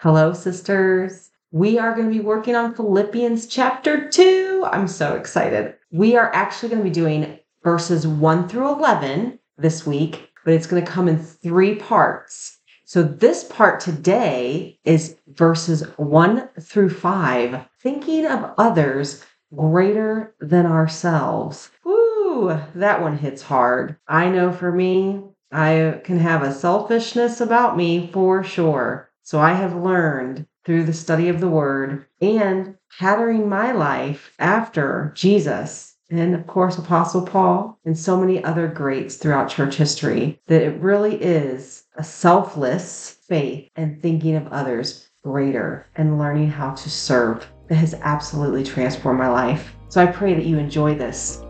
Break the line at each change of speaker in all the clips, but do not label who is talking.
Hello, sisters. We are going to be working on Philippians chapter 2. I'm so excited. We are actually going to be doing verses 1 through 11 this week, but it's going to come in three parts. So, this part today is verses 1 through 5, thinking of others greater than ourselves. Woo, that one hits hard. I know for me, I can have a selfishness about me for sure. So I have learned through the study of the word and patterning my life after Jesus and of course Apostle Paul and so many other greats throughout church history that it really is a selfless faith and thinking of others greater and learning how to serve that has absolutely transformed my life. So I pray that you enjoy this.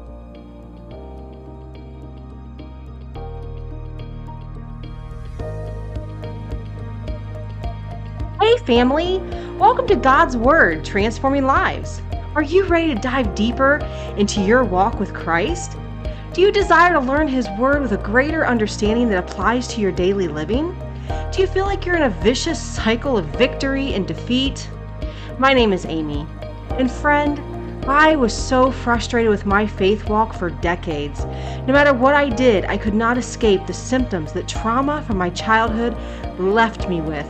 Family! Welcome to God's Word, Transforming Lives. Are you ready to dive deeper into your walk with Christ? Do you desire to learn His Word with a greater understanding that applies to your daily living? Do you feel like you're in a vicious cycle of victory and defeat? My name is Amy, and friend, I was so frustrated with my faith walk for decades. No matter what I did, I could not escape the symptoms that trauma from my childhood left me with.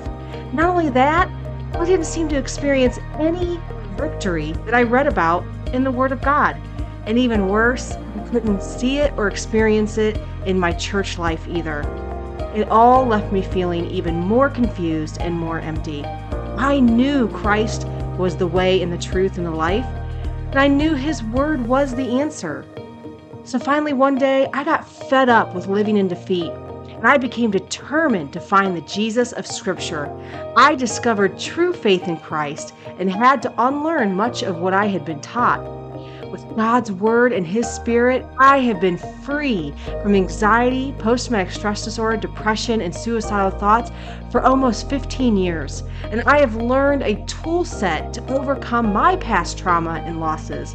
Not only that, I didn't seem to experience any victory that I read about in the Word of God. And even worse, I couldn't see it or experience it in my church life either. It all left me feeling even more confused and more empty. I knew Christ was the way and the truth and the life, and I knew His Word was the answer. So finally, one day, I got fed up with living in defeat and I became determined to find the Jesus of Scripture. I discovered true faith in Christ and had to unlearn much of what I had been taught. With God's Word and His Spirit, I have been free from anxiety, post traumatic stress disorder, depression, and suicidal thoughts for almost 15 years. And I have learned a tool set to overcome my past trauma and losses.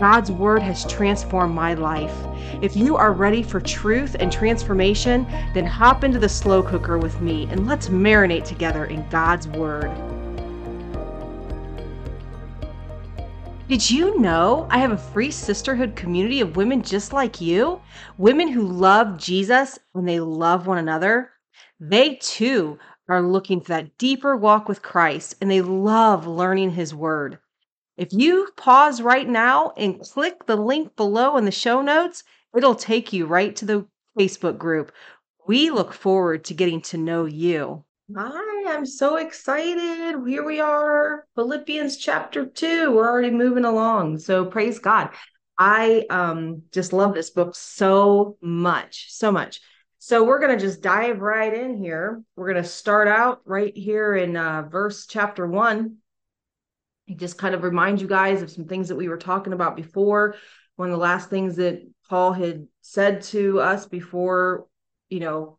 God's Word has transformed my life. If you are ready for truth and transformation, then hop into the slow cooker with me and let's marinate together in God's Word. Did you know I have a free sisterhood community of women just like you? Women who love Jesus and they love one another. They too are looking for that deeper walk with Christ and they love learning His Word. If you pause right now and click the link below in the show notes, it'll take you right to the Facebook group. We look forward to getting to know you. Hi, I'm so excited. Here we are, Philippians chapter 2. We're already moving along. So praise God. I um just love this book so much, so much. So we're going to just dive right in here. We're going to start out right here in uh, verse chapter 1 just kind of remind you guys of some things that we were talking about before. One of the last things that Paul had said to us before, you know,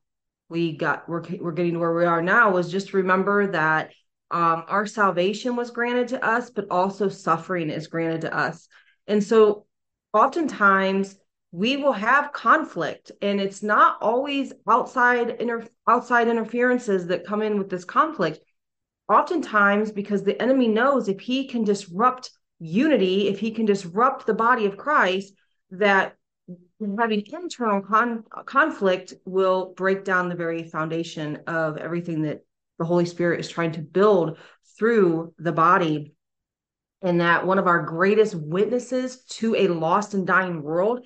we got we're we're getting to where we are now was just remember that um, our salvation was granted to us, but also suffering is granted to us. And so, oftentimes we will have conflict, and it's not always outside inter- outside interferences that come in with this conflict oftentimes because the enemy knows if he can disrupt unity, if he can disrupt the body of Christ, that having internal con- conflict will break down the very foundation of everything that the Holy Spirit is trying to build through the body. And that one of our greatest witnesses to a lost and dying world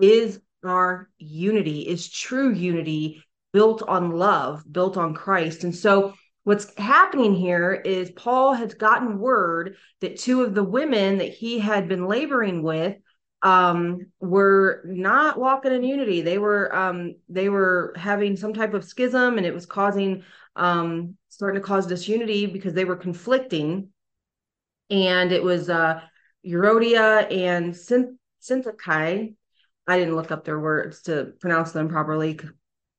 is our unity, is true unity built on love, built on Christ. And so what's happening here is Paul has gotten word that two of the women that he had been laboring with um, were not walking in unity. They were um, they were having some type of schism, and it was causing um, starting to cause disunity because they were conflicting. And it was uh, Eurodia and Syntyche. I didn't look up their words to pronounce them properly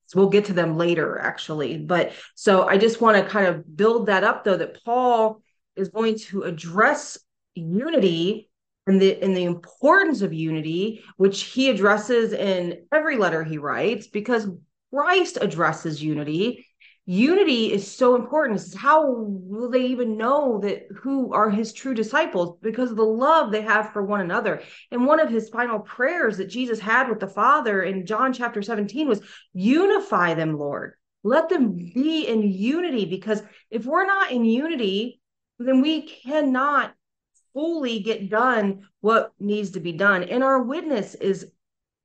so we'll get to them later, actually. But so I just want to kind of build that up, though, that Paul is going to address unity and the and the importance of unity, which he addresses in every letter he writes, because Christ addresses unity. Unity is so important. This is how will they even know that who are his true disciples? Because of the love they have for one another. And one of his final prayers that Jesus had with the Father in John chapter 17 was unify them, Lord. Let them be in unity because if we're not in unity, then we cannot fully get done what needs to be done. And our witness is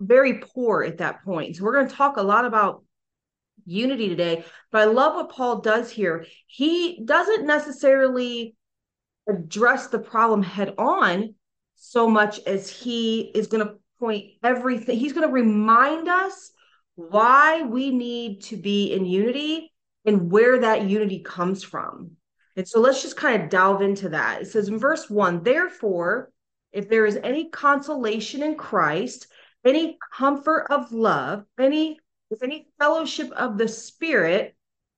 very poor at that point. So we're going to talk a lot about unity today. But I love what Paul does here. He doesn't necessarily address the problem head on so much as he is going to point everything, he's going to remind us why we need to be in unity and where that unity comes from. And so let's just kind of delve into that. It says in verse one, therefore, if there is any consolation in Christ, any comfort of love, any if any fellowship of the spirit,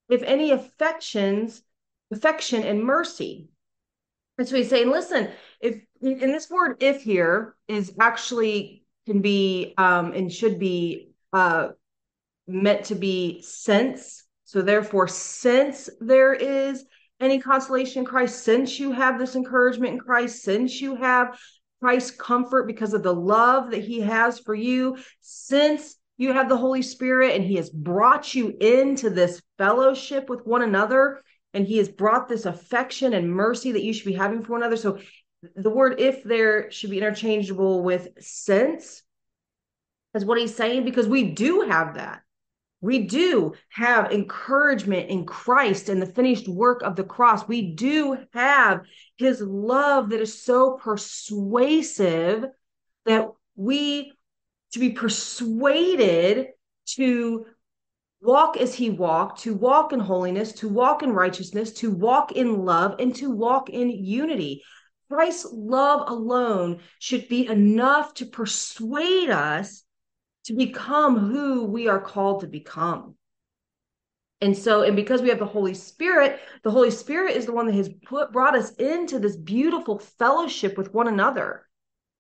if any affections, affection and mercy. And so he's saying, listen, if in this word if here is actually can be um and should be uh meant to be since. So therefore, since there is any consolation in Christ, since you have this encouragement in Christ, since you have Christ's comfort because of the love that he has for you, since you have the Holy Spirit and he has brought you into this fellowship with one another, and he has brought this affection and mercy that you should be having for one another. So the word if there should be interchangeable with since, is what he's saying, because we do have that we do have encouragement in Christ and the finished work of the cross. We do have his love that is so persuasive that we to be persuaded to walk as he walked, to walk in holiness, to walk in righteousness, to walk in love, and to walk in unity. Christ's love alone should be enough to persuade us to become who we are called to become. And so, and because we have the Holy Spirit, the Holy Spirit is the one that has put brought us into this beautiful fellowship with one another.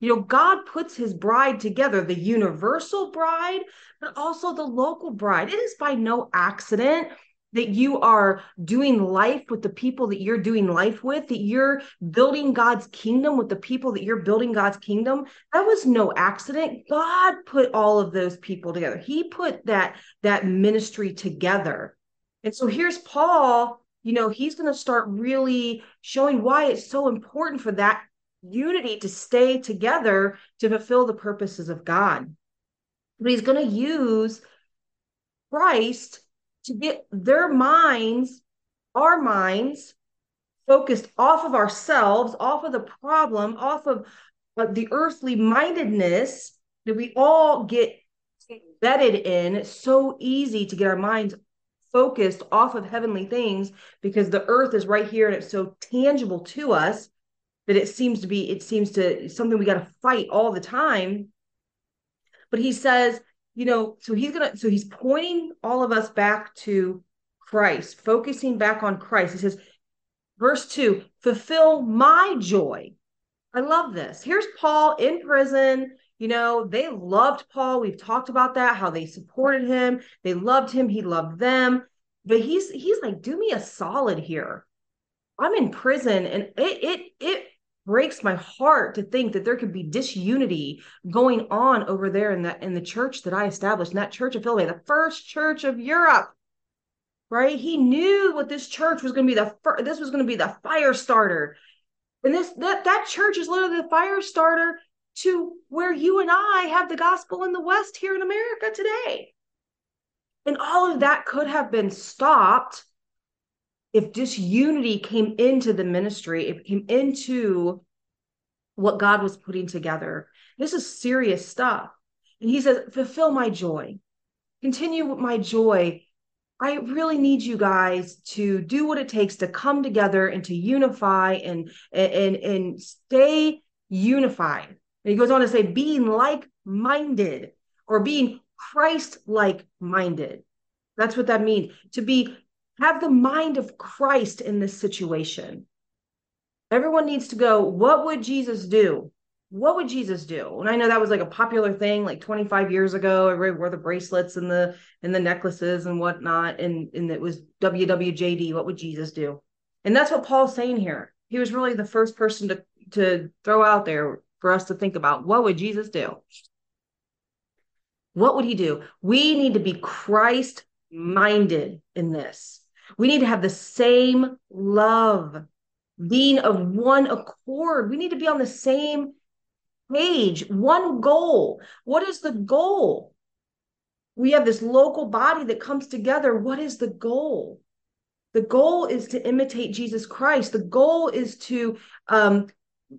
You know, God puts his bride together, the universal bride, but also the local bride. It is by no accident that you are doing life with the people that you're doing life with, that you're building God's kingdom with the people that you're building God's kingdom. That was no accident. God put all of those people together. He put that that ministry together. And so here's Paul, you know, he's going to start really showing why it's so important for that unity to stay together to fulfill the purposes of God. But he's going to use Christ to get their minds, our minds, focused off of ourselves, off of the problem, off of uh, the earthly mindedness that we all get vetted in. It's so easy to get our minds focused off of heavenly things because the earth is right here and it's so tangible to us that it seems to be it seems to something we got to fight all the time but he says you know, so he's gonna, so he's pointing all of us back to Christ, focusing back on Christ. He says, verse two, fulfill my joy. I love this. Here's Paul in prison. You know, they loved Paul. We've talked about that, how they supported him. They loved him. He loved them. But he's he's like, do me a solid here. I'm in prison and it it it breaks my heart to think that there could be disunity going on over there in that in the church that I established, in that church of Philadelphia, the first church of Europe. Right? He knew what this church was going to be the first, this was going to be the fire starter. And this that that church is literally the fire starter to where you and I have the gospel in the West here in America today. And all of that could have been stopped if disunity came into the ministry, it came into what God was putting together. This is serious stuff. And he says, fulfill my joy, continue with my joy. I really need you guys to do what it takes to come together and to unify and and and stay unified. And he goes on to say, being like-minded or being Christ-like minded. That's what that means. To be have the mind of Christ in this situation. Everyone needs to go, what would Jesus do? what would Jesus do? And I know that was like a popular thing like 25 years ago. Everybody wore the bracelets and the and the necklaces and whatnot. And and it was WWJD. What would Jesus do? And that's what Paul's saying here. He was really the first person to to throw out there for us to think about what would Jesus do? What would he do? We need to be Christ minded in this. We need to have the same love, being of one accord. We need to be on the same page, one goal. What is the goal? We have this local body that comes together. What is the goal? The goal is to imitate Jesus Christ. The goal is to um,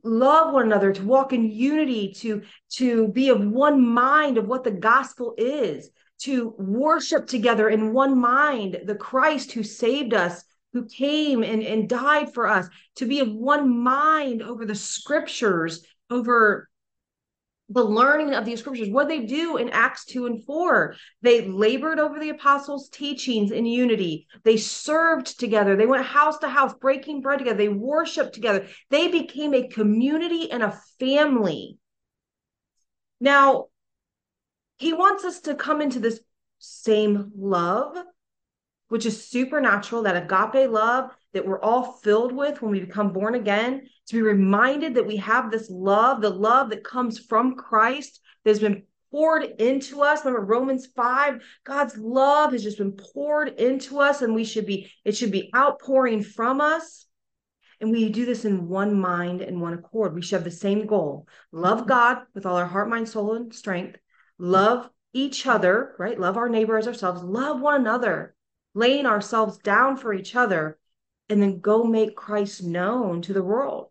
love one another, to walk in unity, to, to be of one mind of what the gospel is, to worship together in one mind the Christ who saved us, who came and, and died for us, to be of one mind over the scriptures, over the learning of these scriptures. What they do in Acts 2 and 4, they labored over the apostles' teachings in unity. They served together. They went house to house, breaking bread together. They worshiped together. They became a community and a family. Now, he wants us to come into this same love, which is supernatural, that agape love that we're all filled with when we become born again, to be reminded that we have this love, the love that comes from Christ that has been poured into us. Remember Romans 5, God's love has just been poured into us and we should be it should be outpouring from us. And we do this in one mind and one accord. We should have the same goal. Love God with all our heart, mind, soul and strength. Love each other, right? Love our neighbor as ourselves. Love one another. Laying ourselves down for each other and then go make Christ known to the world.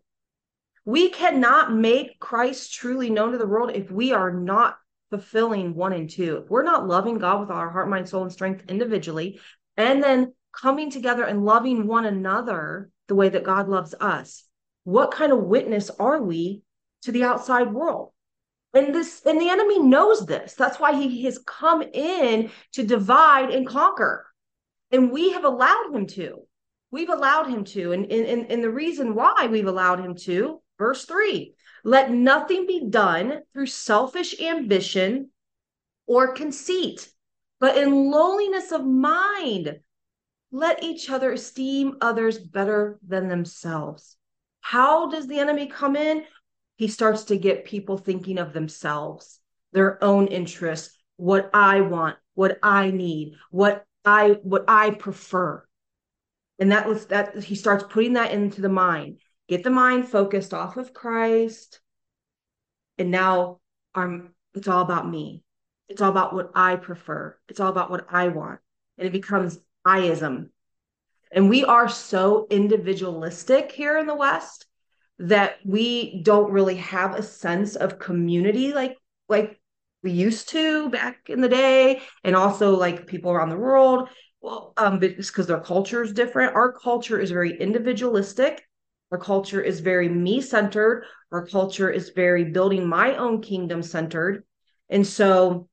We cannot make Christ truly known to the world if we are not fulfilling one and two. If we're not loving God with our heart, mind, soul, and strength individually, and then coming together and loving one another the way that God loves us, what kind of witness are we to the outside world? And this and the enemy knows this. That's why he has come in to divide and conquer. And we have allowed him to. We've allowed him to. And, and, and the reason why we've allowed him to, verse three, let nothing be done through selfish ambition or conceit, but in lowliness of mind, let each other esteem others better than themselves. How does the enemy come in? He starts to get people thinking of themselves, their own interests, what I want, what I need, what I what I prefer. And that was that he starts putting that into the mind. Get the mind focused off of christ. And now i'm it's all about me. It's all about what i prefer. It's all about what i want. And it becomes iism. And we are so individualistic here in the west that we don't really have a sense of community like like we used to back in the day and also like people around the world well, um, because their culture is different. Our culture is very individualistic. Our culture is very me centered. Our culture is very building my own kingdom centered. And so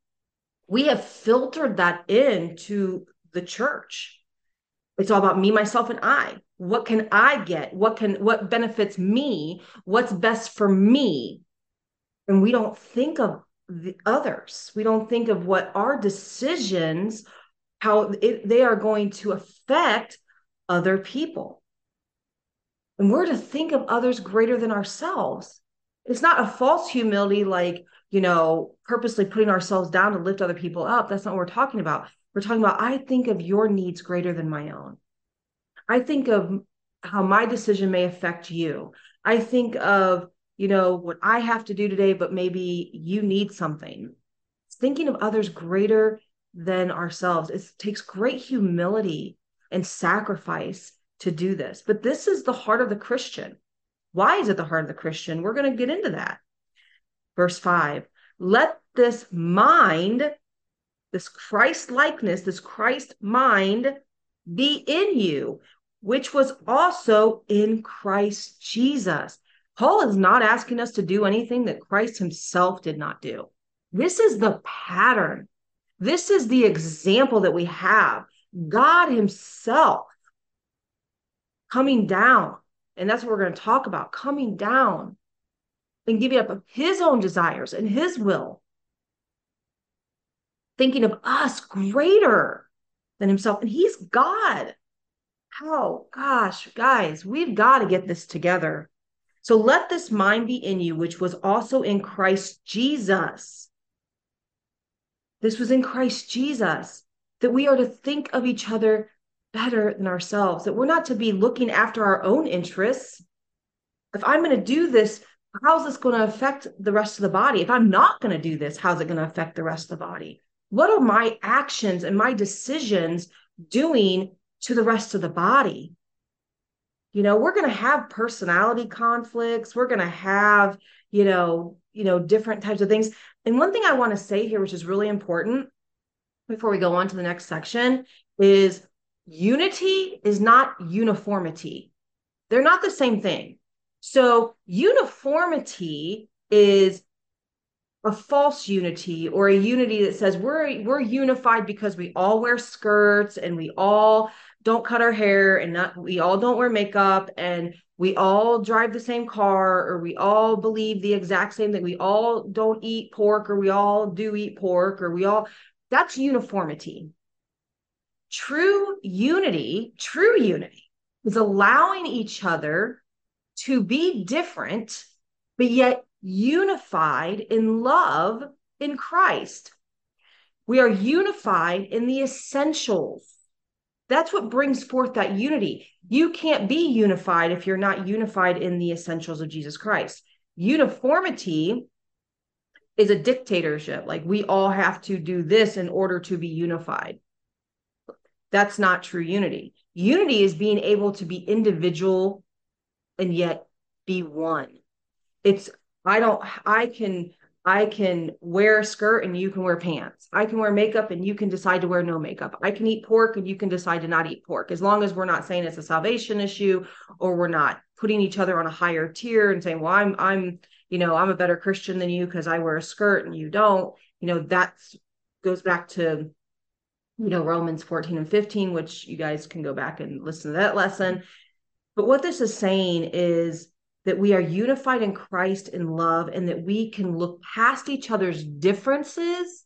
we have filtered that into the church. It's all about me, myself, and I. What can I get? What can what benefits me? What's best for me? And we don't think of the others. We don't think of what our decisions how it, they are going to affect other people. And we're to think of others greater than ourselves. It's not a false humility, like, you know, purposely putting ourselves down to lift other people up. That's not what we're talking about. We're talking about, I think of your needs greater than my own. I think of how my decision may affect you. I think of, you know, what I have to do today, but maybe you need something. thinking of others greater than ourselves. It takes great humility and sacrifice to do this. But this is the heart of the Christian. Why is it the heart of the Christian? We're going to get into that. Verse 5 Let this mind, this Christ likeness, this Christ mind be in you, which was also in Christ Jesus. Paul is not asking us to do anything that Christ himself did not do. This is the pattern this is the example that we have God Himself coming down. And that's what we're going to talk about coming down and giving up his own desires and his will, thinking of us greater than himself. And he's God. Oh, gosh, guys, we've got to get this together. So let this mind be in you, which was also in Christ Jesus. This was in Christ Jesus, that we are to think of each other better than ourselves, that we're not to be looking after our own interests. If I'm going to do this, how's this going to affect the rest of the body? If I'm not going to do this, how's it going to affect the rest of the body? What are my actions and my decisions doing to the rest of the body? You know, we're going to have personality conflicts. We're going to have, you know, you know, different types of things. And one thing I want to say here, which is really important before we go on to the next section, is unity is not uniformity. They're not the same thing. So uniformity is a false unity or a unity that says we're we're unified because we all wear skirts and we all don't cut our hair and not we all don't wear makeup and we all drive the same car or we all believe the exact same thing we all don't eat pork or we all do eat pork or we all that's uniformity. True unity true unity is allowing each other to be different but yet unified in love in Christ. We are unified in the essentials. That's what brings forth that unity. You can't be unified if you're not unified in the essentials of Jesus Christ. Uniformity is a dictatorship. Like we all have to do this in order to be unified. That's not true unity. Unity is being able to be individual and yet be one. It's I don't, I can, I can wear a skirt and you can wear pants. I can wear makeup and you can decide to wear no makeup. I can eat pork and you can decide to not eat pork. As long as we're not saying it's a salvation issue or we're not putting each other on a higher tier and saying, well, I'm, I'm, you know, I'm a better Christian than you because I wear a skirt and you don't, you know, that's goes back to, you know, Romans 14 and 15, which you guys can go back and listen to that lesson. But what this is saying is that we are unified in Christ in love and that we can look past each other's differences,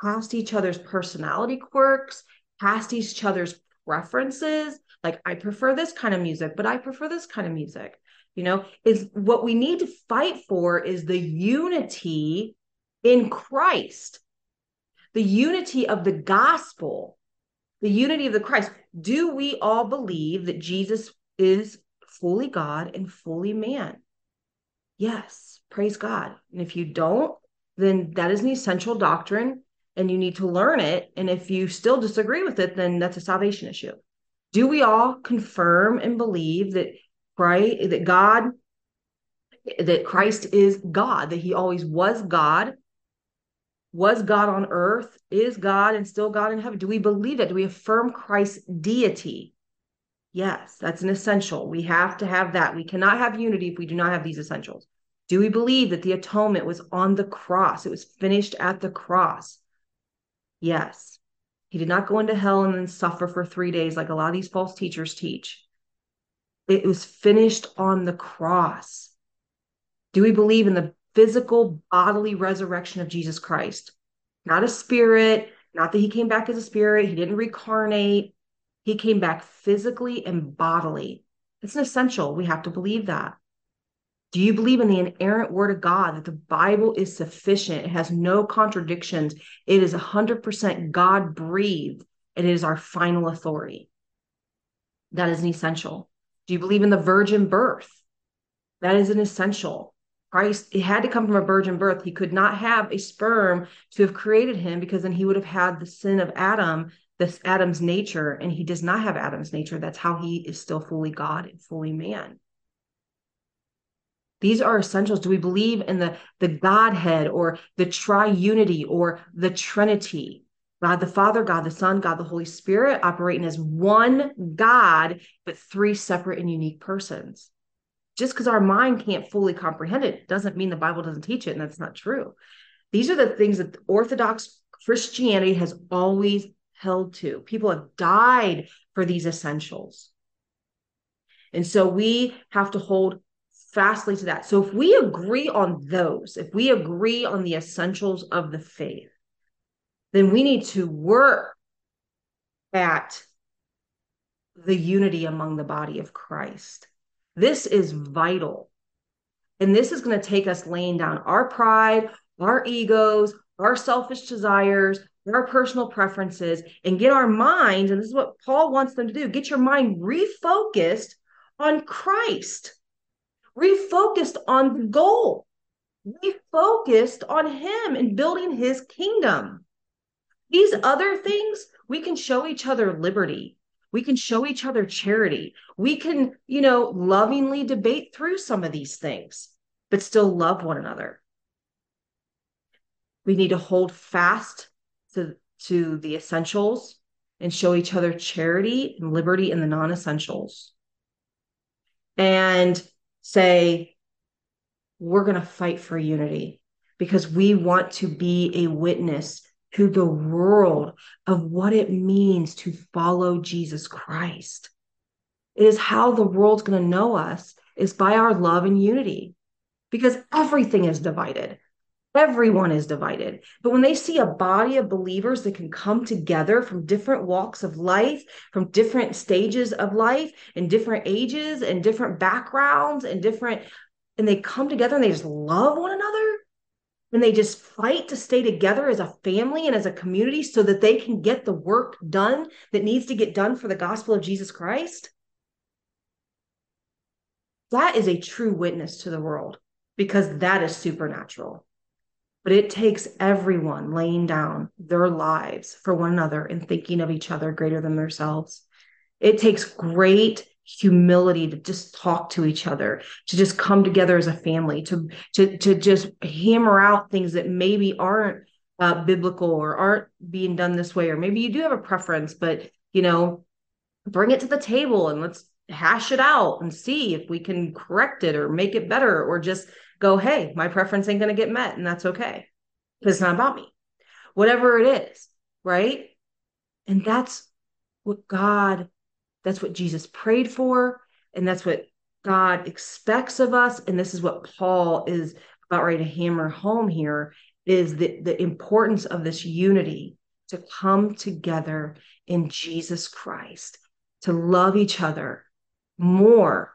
past each other's personality quirks, past each other's preferences. Like, I prefer this kind of music, but I prefer this kind of music. You know, is what we need to fight for is the unity in Christ, the unity of the gospel, the unity of the Christ. Do we all believe that Jesus is fully God and fully man. Yes, praise God. And if you don't, then that is an essential doctrine and you need to learn it. And if you still disagree with it, then that's a salvation issue. Do we all confirm and believe that right that God, that Christ is God, that he always was God, was God on earth, is God, and still God in heaven? Do we believe it? Do we affirm Christ's deity? Yes, that's an essential. We have to have that. We cannot have unity if we do not have these essentials. Do we believe that the atonement was on the cross? It was finished at the cross. Yes. He did not go into hell and then suffer for three days like a lot of these false teachers teach. It was finished on the cross. Do we believe in the physical bodily resurrection of Jesus Christ? Not a spirit, not that he came back as a spirit, he didn't reincarnate, he came back physically and bodily. It's an essential. We have to believe that. Do you believe in the inerrant word of God that the Bible is sufficient? It has no contradictions. It is 100% God breathed and it is our final authority. That is an essential. Do you believe in the virgin birth? That is an essential. Christ, it had to come from a virgin birth. He could not have a sperm to have created him because then he would have had the sin of Adam this Adam's nature, and he does not have Adam's nature. That's how he is still fully God and fully man. These are essentials. Do we believe in the, the Godhead or the triunity or the Trinity? God the Father, God the Son, God the Holy Spirit operating as one God, but three separate and unique persons. Just because our mind can't fully comprehend it doesn't mean the Bible doesn't teach it, and that's not true. These are the things that Orthodox Christianity has always held to. People have died for these essentials. And so we have to hold fastly to that. So if we agree on those, if we agree on the essentials of the faith, then we need to work at the unity among the body of Christ. This is vital. And this is going to take us laying down our pride, our egos, our selfish desires, our personal preferences, and get our minds, and this is what Paul wants them to do get your mind refocused on Christ, refocused on the goal, refocused on Him and building His kingdom. These other things, we can show each other liberty. We can show each other charity. We can, you know, lovingly debate through some of these things, but still love one another. We need to hold fast to, to the essentials and show each other charity and liberty in the non essentials. And say, we're going to fight for unity because we want to be a witness to the world of what it means to follow Jesus Christ. It is how the world's going to know us is by our love and unity because everything is divided. Everyone is divided. But when they see a body of believers that can come together from different walks of life, from different stages of life, and different ages, and different backgrounds, and different, and they come together and they just love one another, and they just fight to stay together as a family and as a community so that they can get the work done that needs to get done for the gospel of Jesus Christ. That is a true witness to the world because that is supernatural. But it takes everyone laying down their lives for one another and thinking of each other greater than themselves. It takes great humility to just talk to each other, to just come together as a family, to to to just hammer out things that maybe aren't uh, biblical or aren't being done this way, or maybe you do have a preference, but you know, bring it to the table and let's hash it out and see if we can correct it or make it better, or just go, hey, my preference ain't going to get met, and that's okay. It's not about me. Whatever it is, right? And that's what God, that's what Jesus prayed for. And that's what God expects of us. And this is what Paul is about ready to hammer home here is the, the importance of this unity to come together in Jesus Christ, to love each other more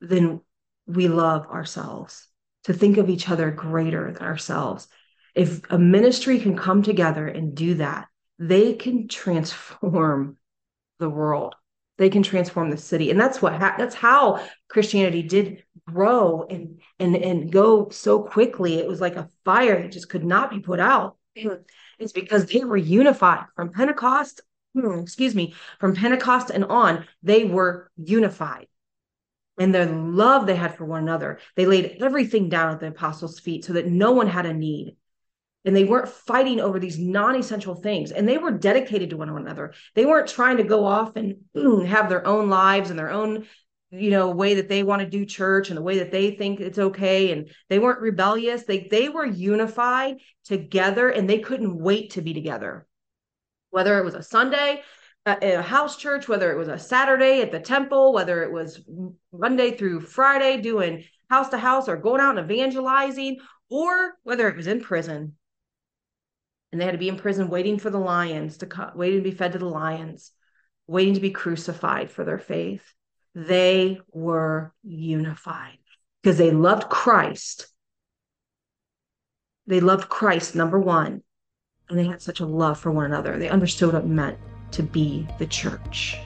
than we love ourselves to think of each other greater than ourselves. If a ministry can come together and do that, they can transform the world. They can transform the city, and that's what ha- that's how Christianity did grow and and and go so quickly. It was like a fire that just could not be put out. It's because they were unified from Pentecost. Hmm, excuse me, from Pentecost and on, they were unified and the love they had for one another. They laid everything down at the apostles' feet so that no one had a need. And they weren't fighting over these non essential things. And they were dedicated to one another. They weren't trying to go off and have their own lives and their own, you know, way that they want to do church and the way that they think it's okay. And they weren't rebellious. They, they were unified together and they couldn't wait to be together. Whether it was a Sunday, Uh, a house church, whether it was a Saturday at the temple, whether it was Monday through Friday doing house to house or going out and evangelizing, or whether it was in prison. And they had to be in prison waiting for the lions to come, waiting to be fed to the lions, waiting to be crucified for their faith. They were unified because they loved Christ. They loved Christ, number one, and they had such a love for one another. They understood what it meant to be the church.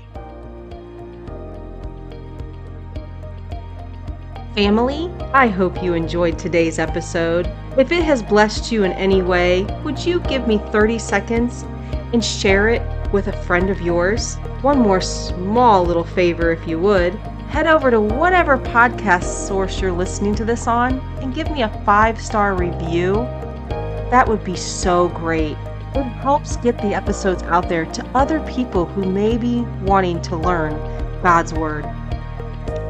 Family, I hope you enjoyed today's episode. If it has blessed you in any way, would you give me 30 seconds and share it with a friend of yours? One more small little favor, if you would. Head over to whatever podcast source you're listening to this on and give me a five star review. That would be so great. It helps get the episodes out there to other people who may be wanting to learn God's Word.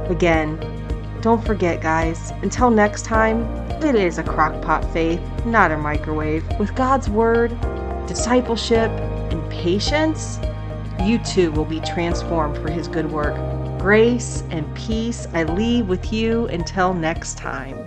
Again, don't forget, guys, until next time, it is a crockpot faith, not a microwave. With God's Word, discipleship, and patience, you too will be transformed for His good work. grace and peace I leave with you until next time.